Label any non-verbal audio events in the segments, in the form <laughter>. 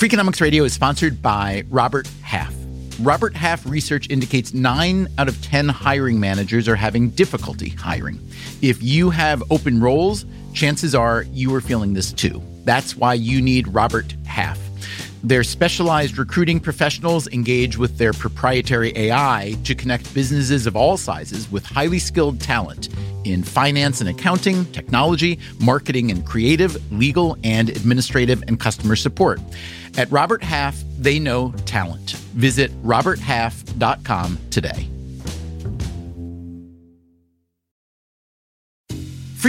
Freakonomics Radio is sponsored by Robert Half. Robert Half research indicates nine out of 10 hiring managers are having difficulty hiring. If you have open roles, chances are you are feeling this too. That's why you need Robert Half. Their specialized recruiting professionals engage with their proprietary AI to connect businesses of all sizes with highly skilled talent in finance and accounting, technology, marketing and creative, legal and administrative, and customer support. At Robert Half, they know talent. Visit roberthalf.com today.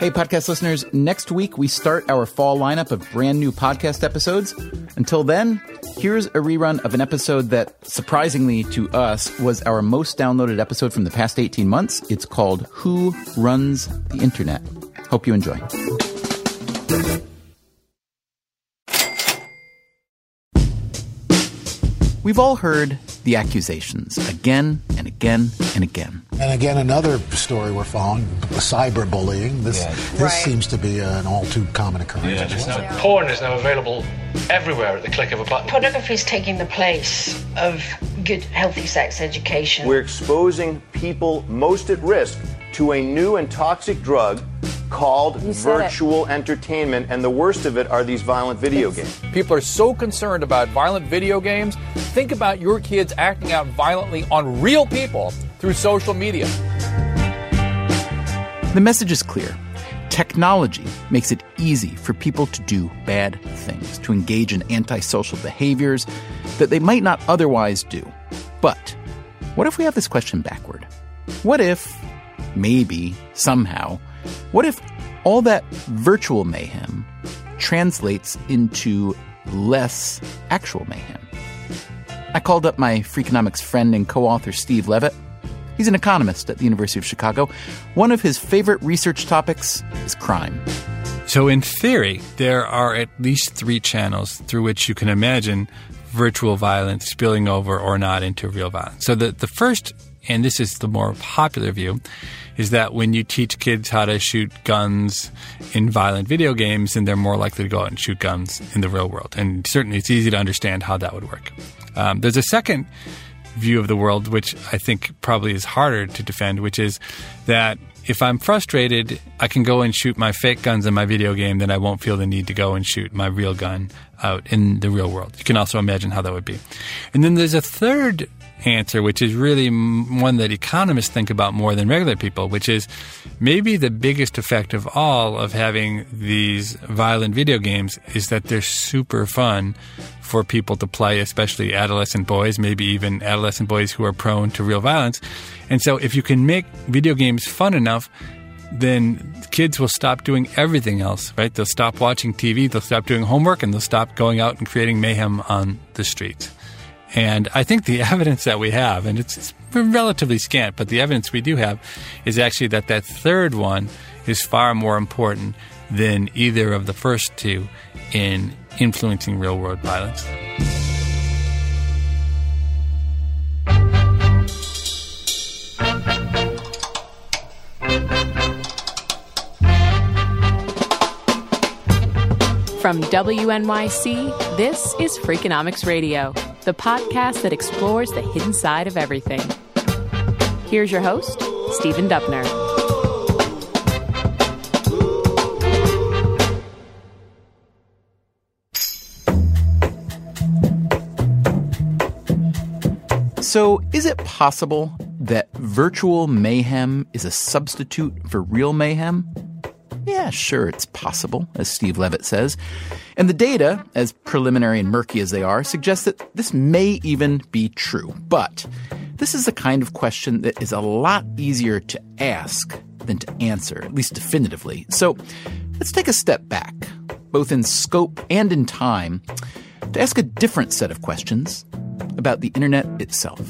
Hey, podcast listeners, next week we start our fall lineup of brand new podcast episodes. Until then, here's a rerun of an episode that, surprisingly to us, was our most downloaded episode from the past 18 months. It's called Who Runs the Internet? Hope you enjoy. We've all heard the accusations again and again and again. And again, another story we're following: cyberbullying. This Yeah. this Right. seems to be an all too common occurrence. Yeah, well. now, porn is now available everywhere at the click of a button. Pornography is taking the place of good, healthy sex education. We're exposing people most at risk to a new and toxic drug called You said it. virtual entertainment, and the worst of it are these violent video games. People are so concerned about violent video games. Think about your kids acting out violently on real people through social media. The message is clear. Technology makes it easy for people to do bad things, to engage in antisocial behaviors that they might not otherwise do. But what if we have this question backward? What if, maybe, somehow, what if all that virtual mayhem translates into less actual mayhem? I called up my Freakonomics friend and co author Steve Levitt. He's an economist at the University of Chicago. One of his favorite research topics is crime. So, in theory, there are at least three channels through which you can imagine virtual violence spilling over or not into real violence. So, the, the first, and this is the more popular view, is that when you teach kids how to shoot guns in violent video games, then they're more likely to go out and shoot guns in the real world. And certainly it's easy to understand how that would work. Um, there's a second view of the world, which I think probably is harder to defend, which is that if I'm frustrated, I can go and shoot my fake guns in my video game, then I won't feel the need to go and shoot my real gun out in the real world. You can also imagine how that would be. And then there's a third answer, which is really one that economists think about more than regular people, which is maybe the biggest effect of all of having these violent video games is that they're super fun for people to play, especially adolescent boys, maybe even adolescent boys who are prone to real violence. And so if you can make video games fun enough, then kids will stop doing everything else, right? They'll stop watching TV, they'll stop doing homework, and they'll stop going out and creating mayhem on the streets. And I think the <laughs> evidence that we have, and it's, it's relatively scant, but the evidence we do have is actually that that third one is far more important than either of the first two in influencing real world violence. From WNYC, this is Freakonomics Radio, the podcast that explores the hidden side of everything. Here's your host, Stephen Dubner. So, is it possible that virtual mayhem is a substitute for real mayhem? Sure, it's possible, as Steve Levitt says. And the data, as preliminary and murky as they are, suggest that this may even be true. But this is the kind of question that is a lot easier to ask than to answer, at least definitively. So let's take a step back, both in scope and in time. to ask a different set of questions about the internet itself.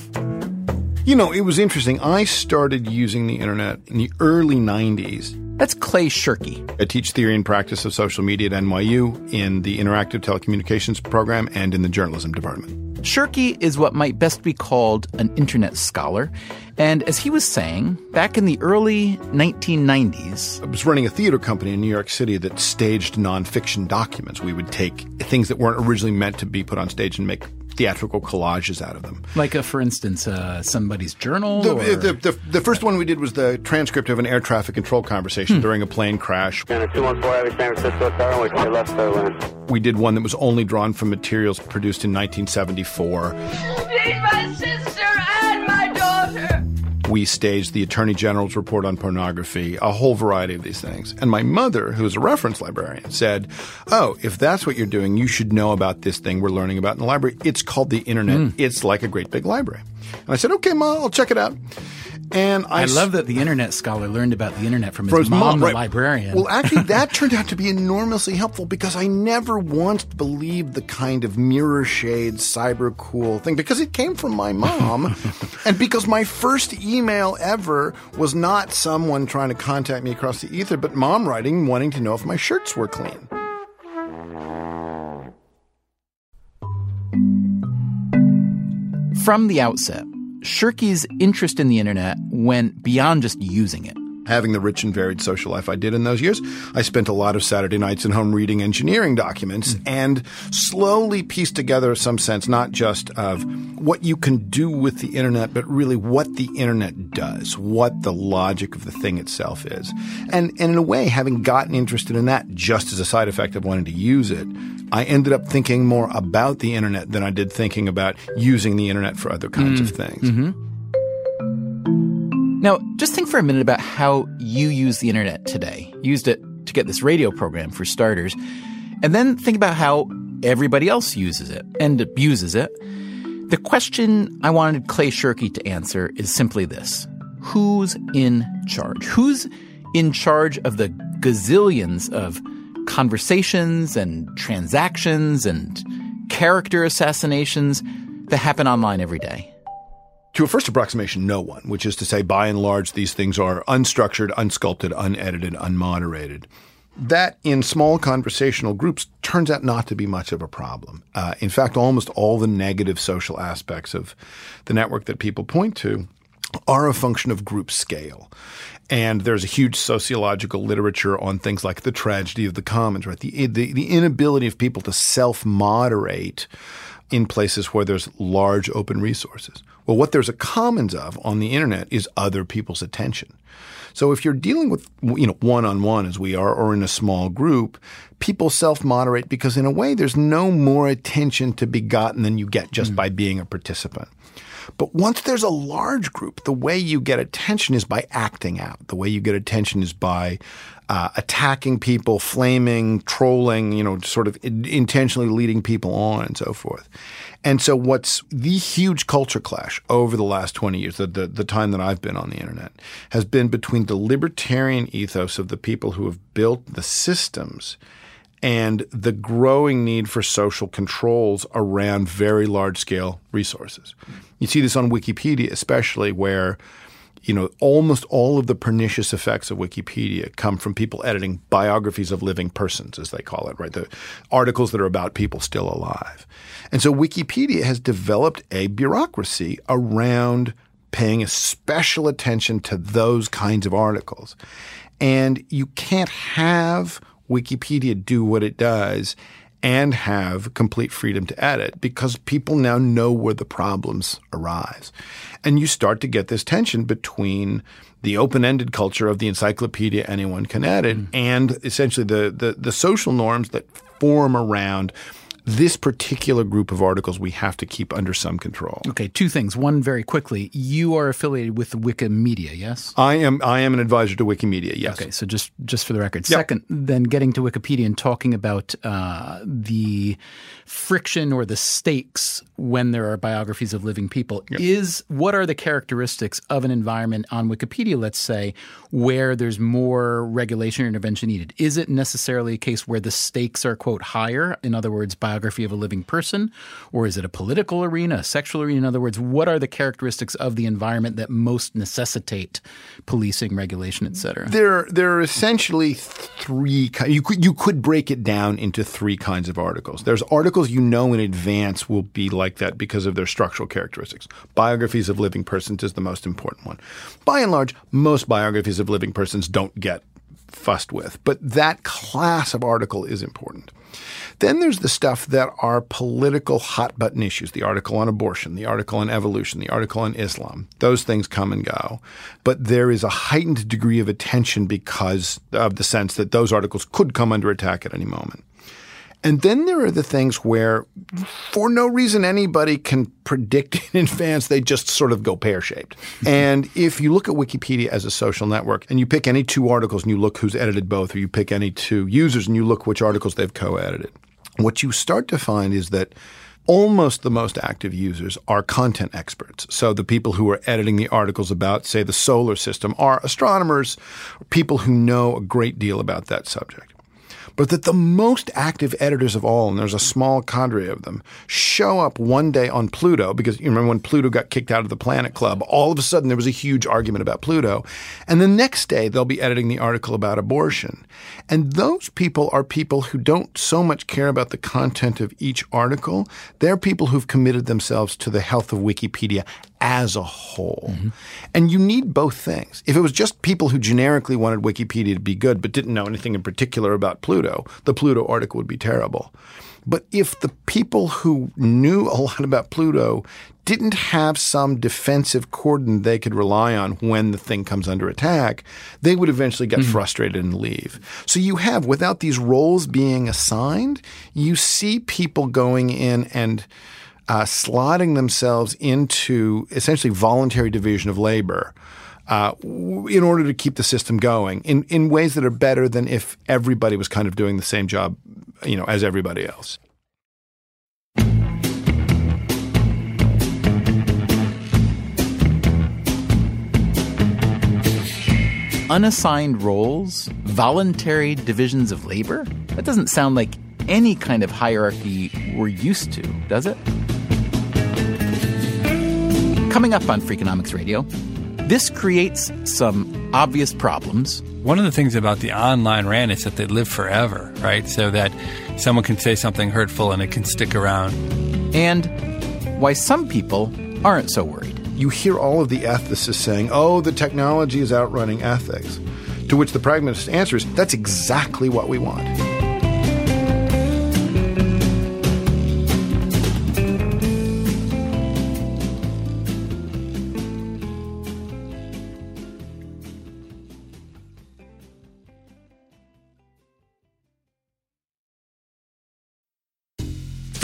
You know, it was interesting. I started using the internet in the early 90s. That's Clay Shirky. I teach theory and practice of social media at NYU in the interactive telecommunications program and in the journalism department. Shirky is what might best be called an internet scholar. And as he was saying, back in the early 1990s, I was running a theater company in New York City that staged nonfiction documents. We would take things that weren't originally meant to be put on stage and make theatrical collages out of them. Like, a, for instance, uh, somebody's journal? The, the, the, the, first one we did was the transcript of an air traffic control conversation hmm. during a plane crash. And a 214 San Francisco tower, which left left We did one that was only drawn from materials produced in 1974. We staged the Attorney General's report on pornography, a whole variety of these things. And my mother, who is a reference librarian, said, Oh, if that's what you're doing, you should know about this thing we're learning about in the library. It's called the internet. Mm. It's like a great big library. And I said, Okay, Ma, I'll check it out. And I, I love that the internet scholar learned about the internet from his, from his mom, mom, the librarian. Well, actually, that <laughs> turned out to be enormously helpful because I never once believed the kind of mirror shade, cyber cool thing because it came from my mom, <laughs> and because my first email ever was not someone trying to contact me across the ether, but mom writing, wanting to know if my shirts were clean. From the outset, Shirky's interest in the internet went beyond just using it. Having the rich and varied social life I did in those years, I spent a lot of Saturday nights at home reading engineering documents mm. and slowly pieced together some sense not just of what you can do with the internet, but really what the internet does, what the logic of the thing itself is. And, and in a way, having gotten interested in that just as a side effect of wanting to use it, I ended up thinking more about the internet than I did thinking about using the internet for other kinds mm. of things. Mm-hmm. Now, just think for a minute about how you use the internet today. used it to get this radio program, for starters. And then think about how everybody else uses it and abuses it. The question I wanted Clay Shirky to answer is simply this Who's in charge? Who's in charge of the gazillions of conversations and transactions and character assassinations that happen online every day? To a first approximation, no one, which is to say, by and large, these things are unstructured, unsculpted, unedited, unmoderated. That in small conversational groups turns out not to be much of a problem. Uh, in fact, almost all the negative social aspects of the network that people point to are a function of group scale. And there's a huge sociological literature on things like the tragedy of the commons, right? The, the, the inability of people to self moderate in places where there's large open resources. Well, what there's a commons of on the internet is other people's attention. So if you're dealing with, you know, one on one as we are, or in a small group, people self moderate because in a way there's no more attention to be gotten than you get just mm. by being a participant. But once there's a large group, the way you get attention is by acting out. The way you get attention is by uh, attacking people, flaming, trolling, you know, sort of intentionally leading people on and so forth. And so what's the huge culture clash over the last 20 years, the, the, the, time that I've been on the internet, has been between the libertarian ethos of the people who have built the systems and the growing need for social controls around very large scale resources. You see this on Wikipedia, especially where you know, almost all of the pernicious effects of Wikipedia come from people editing biographies of living persons, as they call it, right? The articles that are about people still alive. And so Wikipedia has developed a bureaucracy around paying special attention to those kinds of articles. And you can't have Wikipedia do what it does and have complete freedom to edit because people now know where the problems arise. And you start to get this tension between the open-ended culture of the encyclopedia anyone can edit mm. and essentially the, the, the social norms that form around this particular group of articles we have to keep under some control. Okay, two things. One very quickly, you are affiliated with Wikimedia, yes? I am I am an advisor to Wikimedia, yes. Okay, so just just for the record. Yep. Second, then getting to Wikipedia and talking about uh, the friction or the stakes when there are biographies of living people yep. is what are the characteristics of an environment on Wikipedia, let's say, where there's more regulation or intervention needed? Is it necessarily a case where the stakes are quote higher? In other words, by biography of a living person, or is it a political arena, a sexual arena? In other words, what are the characteristics of the environment that most necessitate policing, regulation, et cetera? There, there are essentially three. You could you could break it down into three kinds of articles. There's articles you know in advance will be like that because of their structural characteristics. Biographies of living persons is the most important one. By and large, most biographies of living persons don't get fussed with, but that class of article is important. Then there's the stuff that are political hot button issues the article on abortion, the article on evolution, the article on Islam. Those things come and go. But there is a heightened degree of attention because of the sense that those articles could come under attack at any moment. And then there are the things where, for no reason anybody can predict <laughs> in advance, they just sort of go pear shaped. <laughs> and if you look at Wikipedia as a social network and you pick any two articles and you look who's edited both, or you pick any two users and you look which articles they've co edited, what you start to find is that almost the most active users are content experts. So the people who are editing the articles about, say, the solar system are astronomers, people who know a great deal about that subject but that the most active editors of all, and there's a small cadre of them, show up one day on Pluto because you remember when Pluto got kicked out of the Planet Club, all of a sudden there was a huge argument about Pluto. And the next day they'll be editing the article about abortion. And those people are people who don't so much care about the content of each article. They're people who've committed themselves to the health of Wikipedia as a whole. Mm-hmm. And you need both things. If it was just people who generically wanted Wikipedia to be good but didn't know anything in particular about Pluto, the Pluto article would be terrible. But if the people who knew a lot about Pluto didn't have some defensive cordon they could rely on when the thing comes under attack, they would eventually get mm-hmm. frustrated and leave. So you have, without these roles being assigned, you see people going in and uh, slotting themselves into essentially voluntary division of labor. Uh, in order to keep the system going in, in ways that are better than if everybody was kind of doing the same job, you know, as everybody else. Unassigned roles, voluntary divisions of labor? That doesn't sound like any kind of hierarchy we're used to, does it? Mm. Coming up on Freakonomics Radio, this creates some obvious problems. One of the things about the online rant is that they live forever, right? So that someone can say something hurtful and it can stick around. And why some people aren't so worried. You hear all of the ethicists saying, oh, the technology is outrunning ethics. To which the pragmatist answers, that's exactly what we want.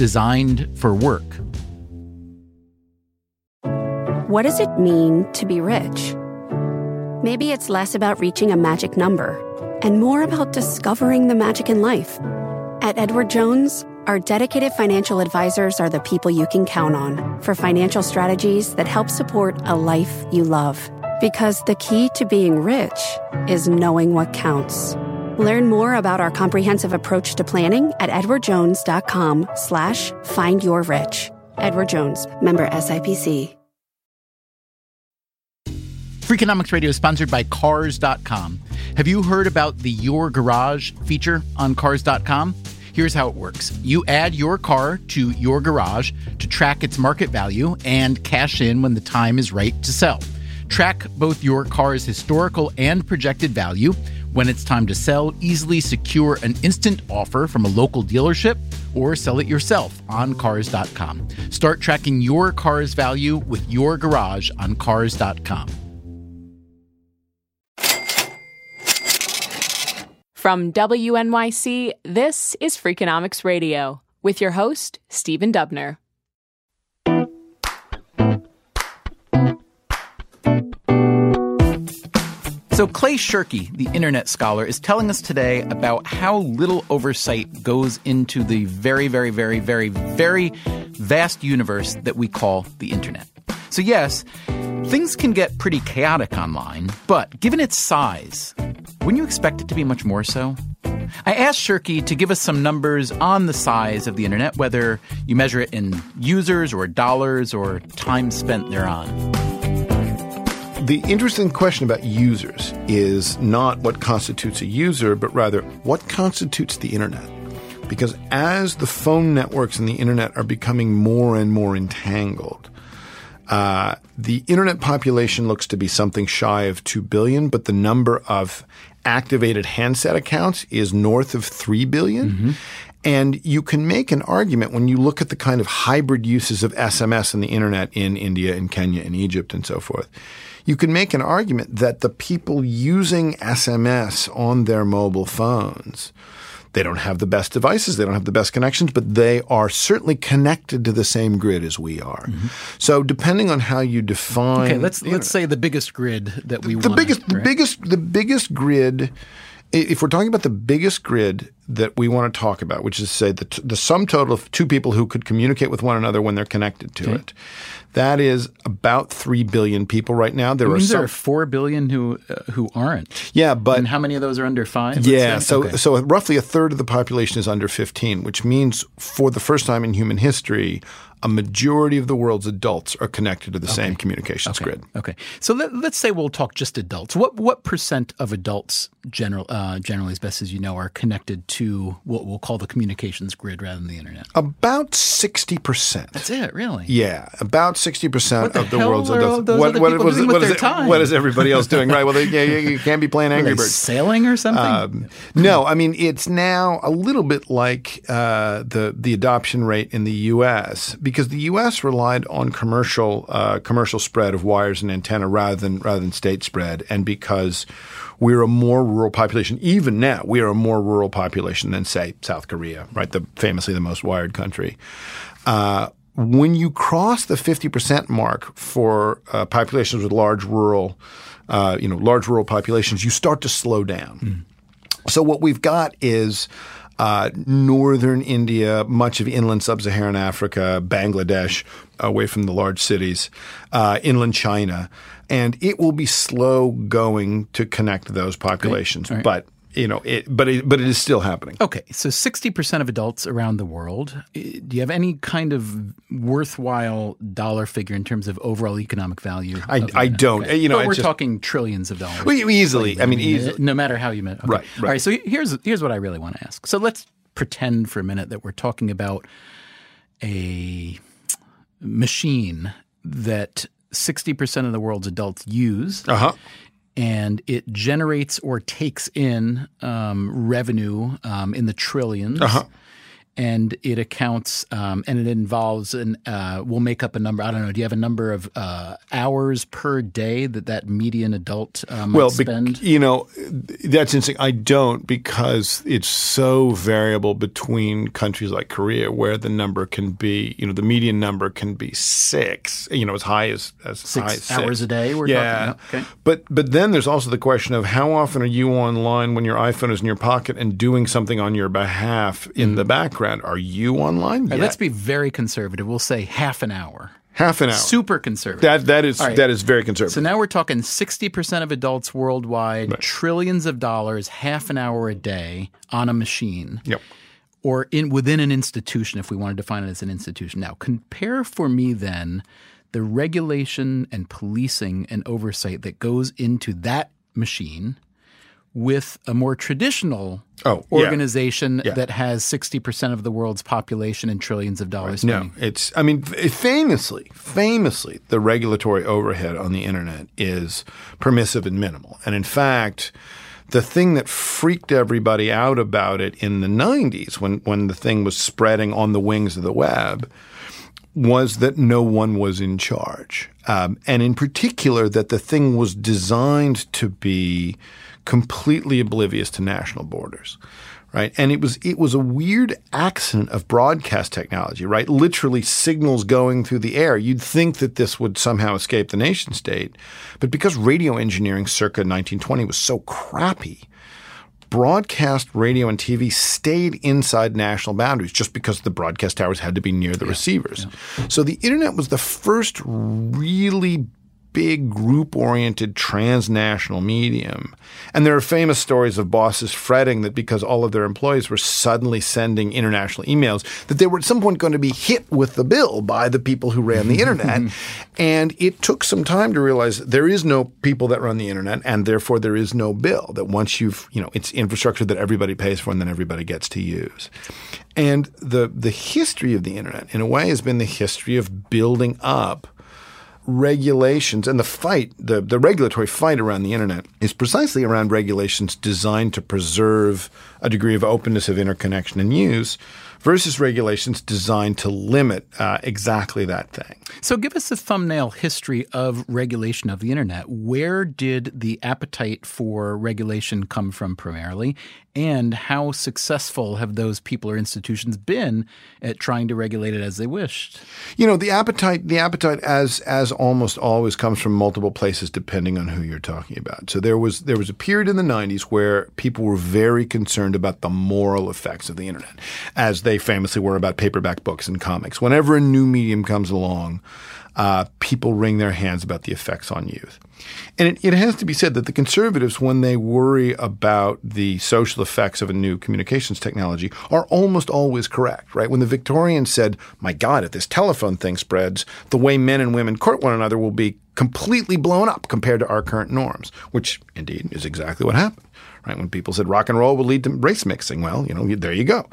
designed for work. What does it mean to be rich? Maybe it's less about reaching a magic number and more about discovering the magic in life. At Edward Jones, our dedicated financial advisors are the people you can count on for financial strategies that help support a life you love. Because the key to being rich is knowing what counts. Learn more about our comprehensive approach to planning at edwardjones.com slash find your rich. Edward Jones, member SIPC. Freakonomics Radio is sponsored by Cars.com. Have you heard about the Your Garage feature on Cars.com? Here's how it works you add your car to your garage to track its market value and cash in when the time is right to sell. Track both your car's historical and projected value when it's time to sell, easily secure an instant offer from a local dealership or sell it yourself on cars.com. Start tracking your car's value with your garage on cars.com. From WNYC, this is Freakonomics Radio. with your host, Stephen Dubner. So, Clay Shirky, the internet scholar, is telling us today about how little oversight goes into the very, very, very, very, very vast universe that we call the internet. So, yes, things can get pretty chaotic online, but given its size, wouldn't you expect it to be much more so? I asked Shirky to give us some numbers on the size of the internet, whether you measure it in users or dollars or time spent thereon. The interesting question about users is not what constitutes a user, but rather what constitutes the internet. Because as the phone networks and the internet are becoming more and more entangled, uh, the internet population looks to be something shy of 2 billion, but the number of activated handset accounts is north of 3 billion. Mm-hmm. And you can make an argument when you look at the kind of hybrid uses of SMS and the internet in India and Kenya and Egypt and so forth you can make an argument that the people using SMS on their mobile phones, they don't have the best devices, they don't have the best connections, but they are certainly connected to the same grid as we are. Mm-hmm. So depending on how you define Okay, let's let's say the biggest grid that we the want. biggest the biggest the biggest grid if we're talking about the biggest grid that we want to talk about, which is say the, t- the sum total of two people who could communicate with one another when they're connected to Okay. it, that is about three billion people right now. There are means some, there are four billion who uh, who aren't. yeah, but and how many of those are under five? yeah, so Okay. so roughly a third of the population is under 15, which means for the first time in human history, a majority of the world's adults are connected to the same communications grid. Okay, so let, let's say we'll talk just adults. What what percent of adults general uh, generally, as best as you know, are connected to what we'll call the communications grid rather than the internet? About 60%. That's it, really. Yeah, about sixty percent of the world's adults. those people doing what is their it- time? what is everybody else doing? right. Well, they, yeah, you, you can't be playing <laughs> Angry Birds. sailing or something? Um, no, I mean it's now a little bit like uh, the the adoption rate in the U.S. because the U.S. relied on commercial uh, commercial spread of wires and antenna rather than rather than state spread, and because we're a more rural population. Even now, we are a more rural population than say South Korea, right? The famously the most wired country. Uh, when you cross the 50% mark for uh, populations with large rural, uh, you know, large rural populations, you start to slow down. So what we've got is uh, northern India, much of inland sub-Saharan Africa, Bangladesh, away from the large cities, uh, inland China, and it will be slow going to connect those populations, right. but you know, it, but it, but it is still happening. Okay, so 60% of adults around the world. eh, Do you have any kind of worthwhile dollar figure in terms of overall economic value? I- I don't. Okay. You know, but we're just- talking trillions of dollars. You- easily. I mean, easily. no matter how you meant. Okay. Right, All right. So here's here's what I really want to ask. So let's pretend for a minute that we're talking about a machine that 60% of the world's adults use. Uh-huh. And it generates or takes in um, revenue um, in the 1000000000000s Uh-huh. And it accounts, um, and it involves, an uh, we'll make up a number. I don't know. Do you have a number of uh, hours per day that that median adult uh, might well, spend? you know, that's interesting. I don't because it's so variable between countries like Korea, where the number can be, you know, the median number can be six. You know, as high as as Six high as hours six. a day, we're yeah. talking about? Okay. But but then there's also the question of how often are you online when your iPhone is in your pocket and doing something on your behalf in the background? Are you online? Right, let's be very conservative. We'll say half an hour. half an hour. Super conservative. That that is right. that is very conservative. So now we're talking 60% of adults worldwide, trillions of dollars, half an hour a day on a machine. Yep. Or in within an institution, if we want to define it as an institution. Now, compare for me then the regulation and policing and oversight that goes into that machine with a more traditional Oh, organization Yeah. that has 60% of the world's population and trillions of dollars No, it's. I mean, famously, famously, the regulatory overhead on the internet is permissive and minimal. And in fact, the thing that freaked everybody out about it in the '90s, when when the thing was spreading on the wings of the web, was that no one was in charge, um, and in particular, that the thing was designed to be completely oblivious to national borders right? And it was it was a weird accident of broadcast technology, right? Literally signals going through the air. You'd think that this would somehow escape the nation state, but because radio engineering circa 1920 was so crappy, broadcast radio and TV stayed inside national boundaries just because the broadcast towers had to be near the yeah, receivers. Yeah. So the internet was the first really big group oriented transnational medium. And there are famous stories of bosses fretting that because all of their employees were suddenly sending international emails, that they were at some point going to be hit with the bill by the people who ran the <laughs> internet. and it took some time to realize there is no people that run the internet and therefore there is no bill. That once you've, you know, it's infrastructure that everybody pays for and then everybody gets to use. And the the history of the internet in a way has been the history of building up regulations and the fight, the, the regulatory fight around the internet is precisely around regulations designed to preserve a degree of openness of interconnection and use versus regulations designed to limit uh, exactly that thing. So, give us a thumbnail history of regulation of the internet. Where did the appetite for regulation come from primarily? And how successful have those people or institutions been at trying to regulate it as they wished? You know, the appetite, the appetite, as as almost always, comes from multiple places, depending on who you're talking about. So there was there was a period in the '90s where people were very concerned about the moral effects of the internet, as they famously were about paperback books and comics. Whenever a new medium comes along, uh, people wring their hands about the effects on youth. And it, it, has to be said that the conservatives, when they worry about the social effects of a new communications technology, are almost always correct, right? When the Victorians said, my God, if this telephone thing spreads, the way men and women court one another will be completely blown up compared to our current norms, which indeed is exactly what happened, right? When people said rock and roll will lead to race mixing, well, you know, there you go.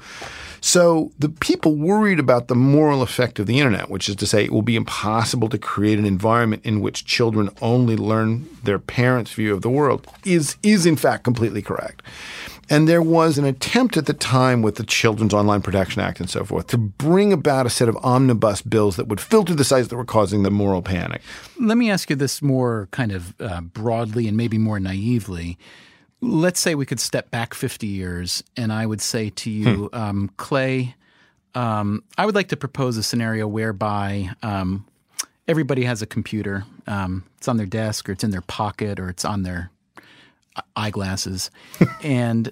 So the people worried about the moral effect of the internet, which is to say it will be impossible to create an environment in which children only learn their parents' view of the world, is, is in fact completely correct. And there was an attempt at the time with the Children's Online Protection Act and so forth to bring about a set of omnibus bills that would filter the sites that were causing the moral panic. Let me ask you this more kind of uh, broadly and maybe more naively let's say we could step back 50 years and I would say to you, hmm. um, Clay, um, I would like to propose a scenario whereby um, everybody has a computer. Um, it's on their desk or it's in their pocket or it's on their eyeglasses. <laughs> and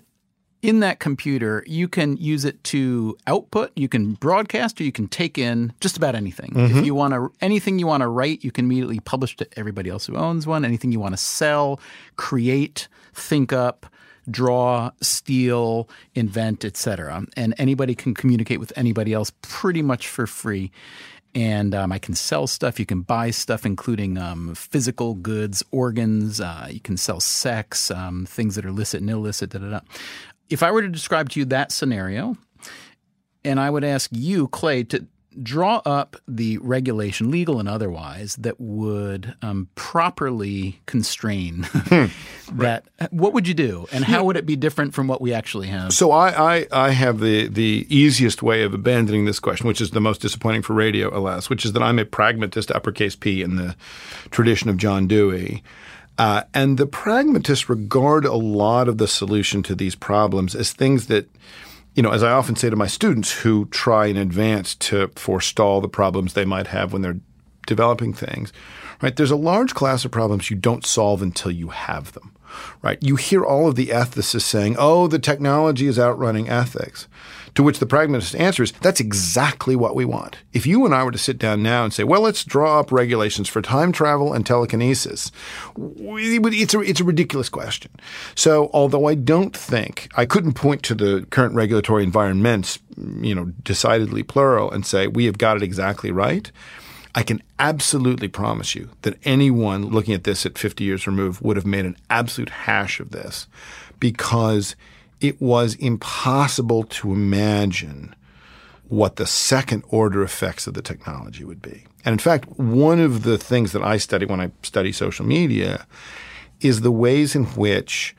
in that computer, you can use it to output, you can broadcast, or you can take in just about anything. Mm-hmm. If you want to, anything you want to write, you can immediately publish to everybody else who owns one. Anything you want to sell, create, think up, draw, steal, invent, etc. And anybody can communicate with anybody else pretty much for free. And um, I can sell stuff. You can buy stuff, including um, physical goods, organs. Uh, you can sell sex, um, things that are licit and illicit. Da, da, da if I were to describe to you that scenario, and I would ask you, Clay, to draw up the regulation, legal and otherwise, that would um, properly constrain <laughs> hmm. that. What would you do, and how would it be different from what we actually have? So I, I, I have the the easiest way of abandoning this question, which is the most disappointing for radio, alas, which is that I'm a pragmatist, uppercase P, in the tradition of John Dewey. Uh, and the pragmatists regard a lot of the solution to these problems as things that, you know, as I often say to my students who try in advance to forestall the problems they might have when they're developing things, right? There's a large class of problems you don't solve until you have them, right? You hear all of the ethicists saying, oh, the technology is outrunning ethics. To which the pragmatist answers, that's exactly what we want. If you and I were to sit down now and say, well, let's draw up regulations for time travel and telekinesis, it's a, it's a ridiculous question. So, although I don't think, I couldn't point to the current regulatory environments, you know, decidedly plural and say, we have got it exactly right. I can absolutely promise you that anyone looking at this at 50 years removed would have made an absolute hash of this because – it was impossible to imagine what the second order effects of the technology would be. And in fact, one of the things that I study when I study social media is the ways in which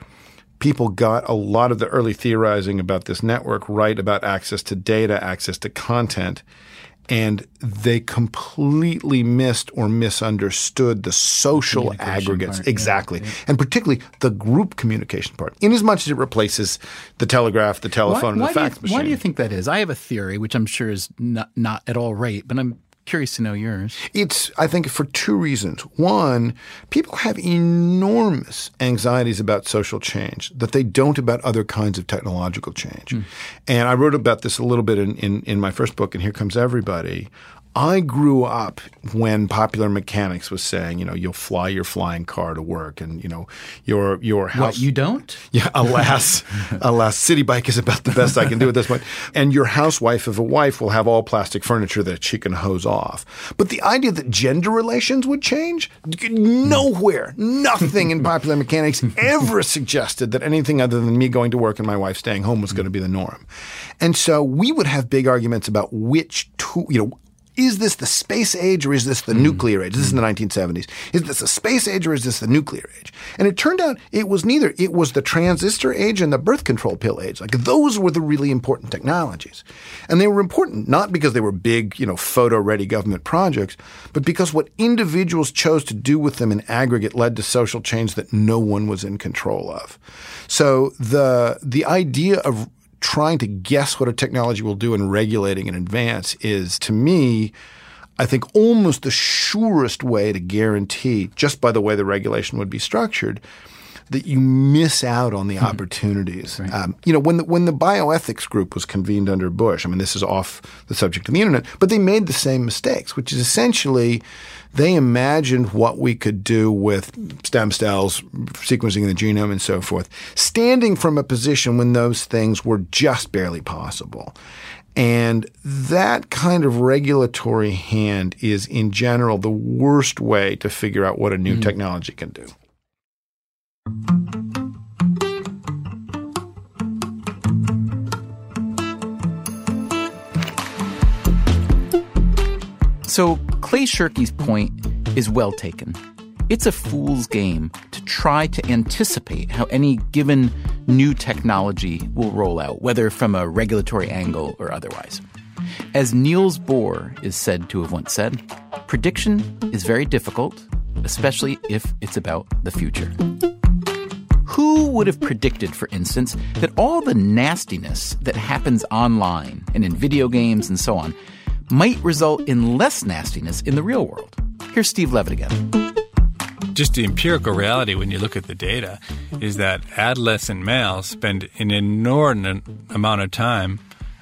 people got a lot of the early theorizing about this network right about access to data, access to content, and they completely missed or misunderstood the social aggregates. part, yeah, exactly. And particularly the group communication part, in as much as it replaces the telegraph, the telephone, and the fax you, machine. why do you think that is? I have a theory, which I'm sure is not, not at all right, but I'm curious to know yours. It's, I think, for two reasons. One, people have enormous anxieties about social change that they don't about other kinds of technological change. Hmm. And I wrote about this a little bit in, in, in my first book, and Here Comes Everybody. I grew up when Popular Mechanics was saying, you know, you'll fly your flying car to work, and you know, your your house. What, you don't? <laughs> Yeah, alas, <laughs> alas, Citi Bike is about the best I can do at this point. And your housewife of a wife will have all plastic furniture that she can hose off. But the idea that gender relations would change, nowhere, nothing in Popular Mechanics ever suggested that anything other than me going to work and my wife staying home was going to be the norm. And so we would have big arguments about which two, you know, is this the space age or is this the hmm. nuclear age? This is in the 1970s. Is this the space age or is this the nuclear age? And it turned out it was neither. It was the transistor age and the birth control pill age. Like those were the really important technologies. And they were important not because they were big, you know, photo ready government projects, but because what individuals chose to do with them in aggregate led to social change that no one was in control of. So the the idea of trying to guess what a technology will do and regulating in advance is, to me, I think almost the surest way to guarantee, just by the way the regulation would be structured, that you miss out on the opportunities. Um, you know, when the, when the bioethics group was convened under Bush, I mean, this is off the subject of the internet, but they made the same mistakes, which is essentially they imagined what we could do with stem cells, sequencing the genome, and so forth, standing from a position when those things were just barely possible. And that kind of regulatory hand is, in general, the worst way to figure out what a new technology can do. So, Clay Shirky's point is well taken. It's a fool's game to try to anticipate how any given new technology will roll out, whether from a regulatory angle or otherwise. As Niels Bohr is said to have once said, prediction is very difficult, especially if it's about the future. Who would have predicted, for instance, that all the nastiness that happens online and in video games and so on might result in less nastiness in the real world? Here's Steve Levitt again. Just the empirical reality when you look at the data is that adolescent males spend an inordinate amount of time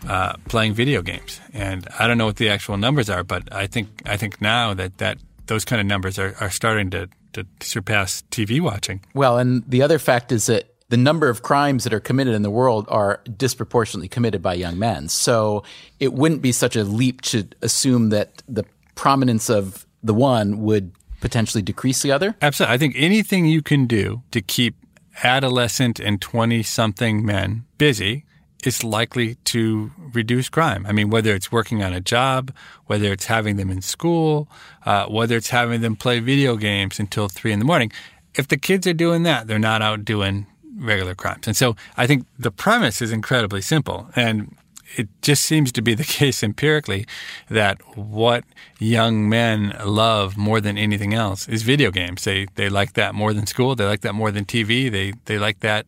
uh, playing video games, and I don't know what the actual numbers are, but I think I think now that, that those kind of numbers are, are starting to, to surpass TV watching. Well, and the other fact is that the number of crimes that are committed in the world are disproportionately committed by young men. So it wouldn't be such a leap to assume that the prominence of the one would potentially decrease the other. Absolutely. I think anything you can do to keep adolescent and 20 something men busy is likely to reduce crime. I mean, whether it's working on a job, whether it's having them in school, uh, whether it's having them play video games until three in the morning. If the kids are doing that, they're not out doing regular crimes. And so I think the premise is incredibly simple. And it just seems to be the <laughs> case empirically that what young men love more than anything else is video games. They they like that more than school. They like that more than TV. They they like that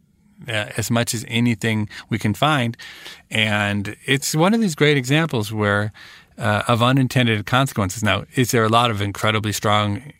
uh, as much as anything we can find, and it's one of these great examples where uh, of unintended consequences. Now, is there a lot of incredibly strong,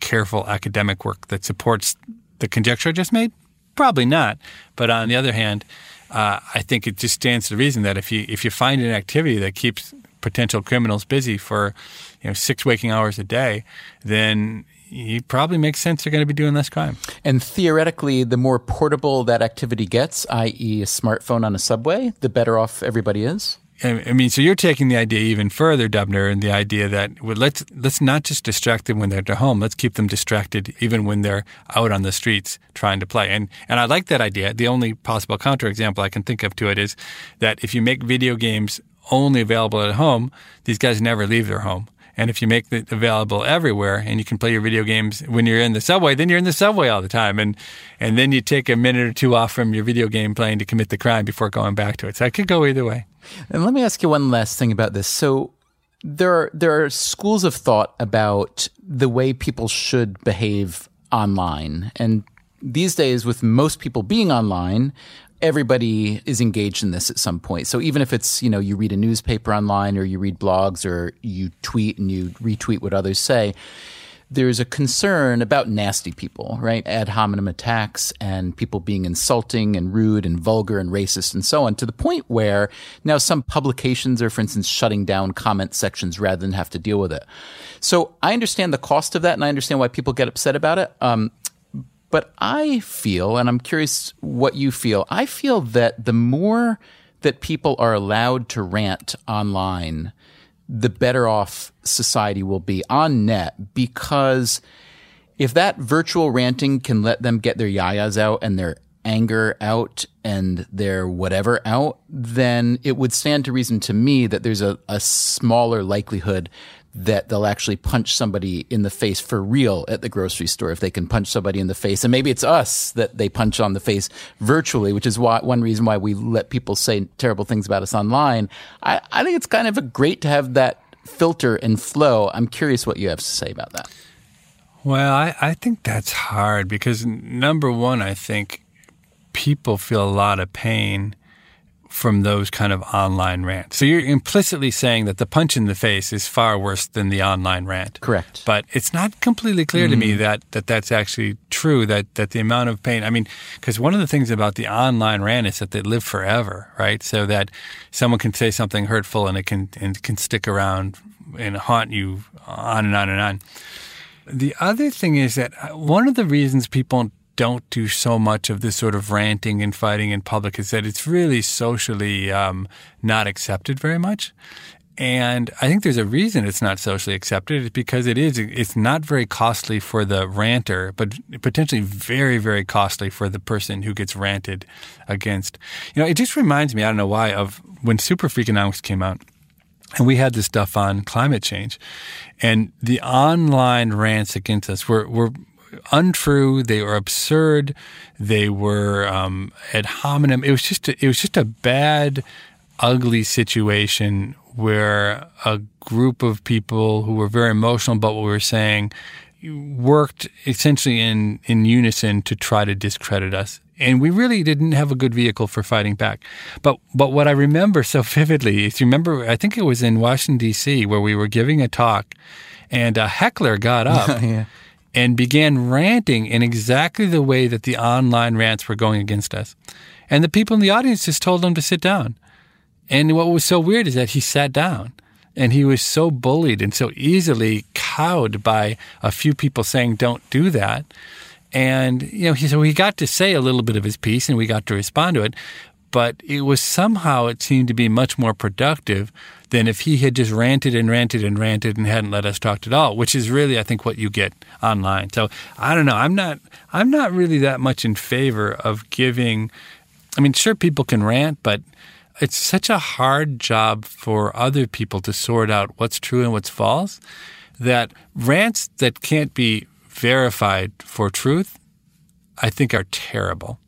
careful academic work that supports the conjecture I just made? Probably not. But on the other hand, uh, I think it just stands to reason that if you if you find an activity that keeps potential criminals busy for you know six waking hours a day, then it probably makes sense they're going to be doing less crime. And theoretically, the more portable that activity gets, i.e., a smartphone on a subway, the better off everybody is. I mean, so you're taking the idea even further, Dubner, and the idea that well, let's let's not just distract them when they're at home. Let's keep them distracted even when they're out on the streets trying to play. And and I like that idea. The only possible counterexample I can think of to it is that if you make video games only available at home, these guys never leave their home. And if you make it available everywhere and you can play your video games when you're in the subway, then you're in the subway all the time. And, and then you take a minute or two off from your video game playing to commit the crime before going back to it. So I could go either way. And let me ask you one last thing about this. So there are, there are schools of thought about the way people should behave online. And these days, with most people being online, everybody is engaged in this at some point. So even if it's, you know, you read a newspaper online or you read blogs or you tweet and you retweet what others say, there's a concern about nasty people, right? Ad hominem attacks and people being insulting and rude and vulgar and racist and so on to the point where now some publications are, for instance, shutting down comment sections rather than have to deal with it. So I understand the cost of that and I understand why people get upset about it. Um, but I feel, and I'm curious what you feel, I feel that the more that people are allowed to rant online, the better off society will be on net because if that virtual ranting can let them get their yayas out and their anger out and their whatever out, then it would stand to reason to me that there's a, a smaller likelihood that they'll actually punch somebody in the face for real at the grocery store if they can punch somebody in the face. And maybe it's us that they punch on the face virtually, which is why one reason why we let people say terrible things about us online. I, I think it's kind of a great to have that filter and flow. I'm curious what you have to say about that. Well, I, I think that's hard because number one, I think people feel a lot of pain from those kind of online rants. So you're implicitly saying that the punch in the face is far worse than the online rant. Correct. But it's not completely clear mm. to me mm. that, that that's actually true, that, that the amount of pain, I mean, because one of the things about the online rant is that they live forever, right? So that someone can say something hurtful and it can, and it can stick around and haunt you on and on and on. The other thing is that uh, one of the reasons people don't do so much of this sort of ranting and fighting in public is that it's really socially um, not accepted very much. And I think there's a reason it's not socially accepted. It's because it is, it's not very costly for the ranter, but potentially very, very costly for the person who gets ranted against. You know, it just reminds me, I don't know why, of when Super Freakonomics came out and we had this stuff on climate change and the online rants against us were, were untrue. They were absurd. They were um, ad hominem. It was just a, it was just a bad, ugly situation where a group of people who were very emotional about what we were saying worked essentially in in unison to try to discredit us. And we really didn't have a good vehicle for fighting back. But but what I remember so <laughs> vividly is you remember I think it was in Washington D.C. where we were giving a talk, and a heckler got up. <laughs> yeah and began ranting in exactly the way that the online rants were going against us. And the people in the audience just told him to sit down. And what was so weird is that he sat down and he was so bullied and so easily cowed by a few people saying, don't do that. And, you know, he, so he got to say a little bit of his piece and we got to respond to it. But it was somehow, it seemed to be much more productive than if he had just ranted and ranted and ranted and hadn't let us talk at all, which is really, I think, what you get online. So I don't know. I'm not. I'm not really that much in favor of giving. I mean, sure, people can rant, but it's such a hard job for other people to sort out what's true and what's false that rants that can't be verified for truth, I think, are terrible.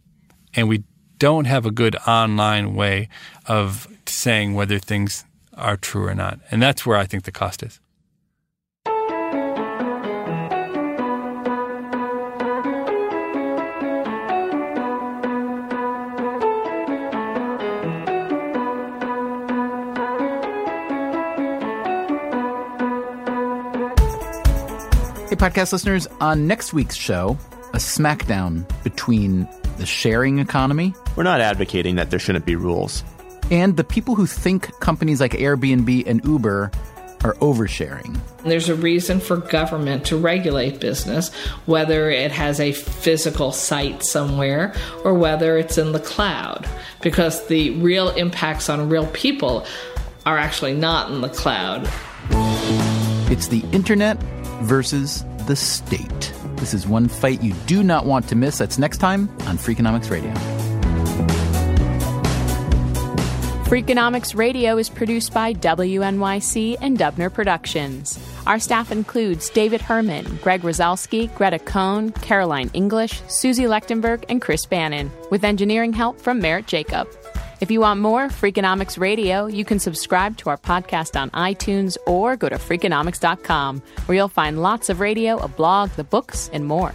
And we don't have a good online way of saying whether things are true or not. And that's where I think the cost is. Hey, podcast listeners, on next week's show, a smackdown between the sharing economy. We're not advocating that there shouldn't be rules and the people who think companies like Airbnb and Uber are oversharing. There's a reason for government to regulate business, whether it has a physical site somewhere or whether it's in the cloud, because the real impacts on real people are actually not in the cloud. It's the internet versus the state. This is one fight you do not want to miss. That's next time on Freakonomics Radio. Freakonomics Radio is produced by WNYC and Dubner Productions. Our staff includes David Herman, Greg Rosalsky, Greta Cohn, Caroline English, Suzie Lechtenberg, and Chris Bannon, with engineering help from Merritt Jacob. If you want more Freakonomics Radio, you can subscribe to our podcast on iTunes or go to Freakonomics.com, where you'll find lots of radio, a blog, the books, and more.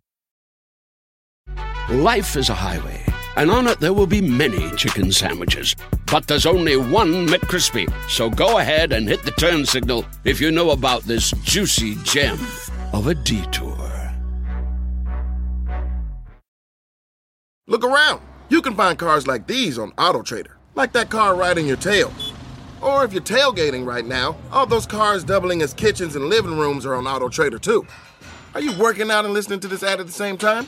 Life is a highway, and on it there will be many chicken sandwiches. But there's only one McCrispy. So go ahead and hit the turn signal if you know about this juicy gem of a detour. Look around. You can find cars like these on AutoTrader, like that car riding your tail. Or if you're tailgating right now, all those cars doubling as kitchens and living rooms are on AutoTrader too. Are you working out and listening to this ad at the same time?